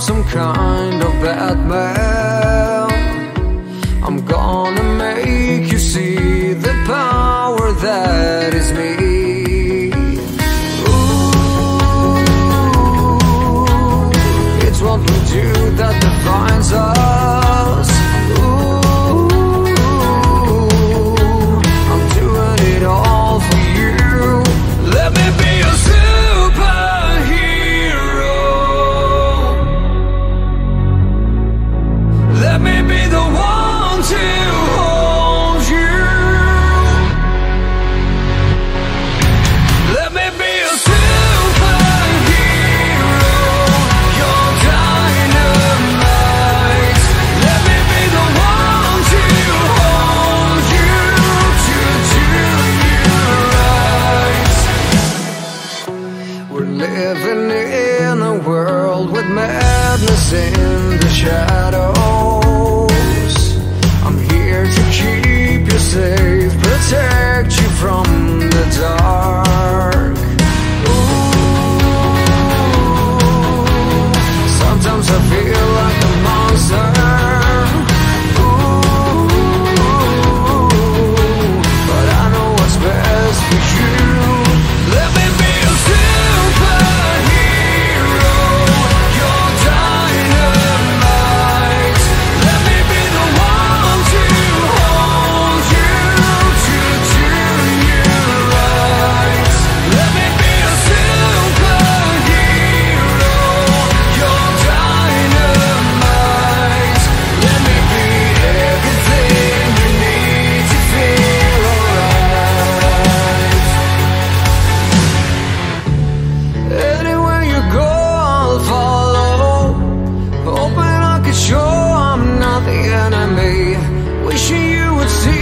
some kind of bad man. living in a world with madness in the shadow. could show I'm not the enemy. Wishing you would see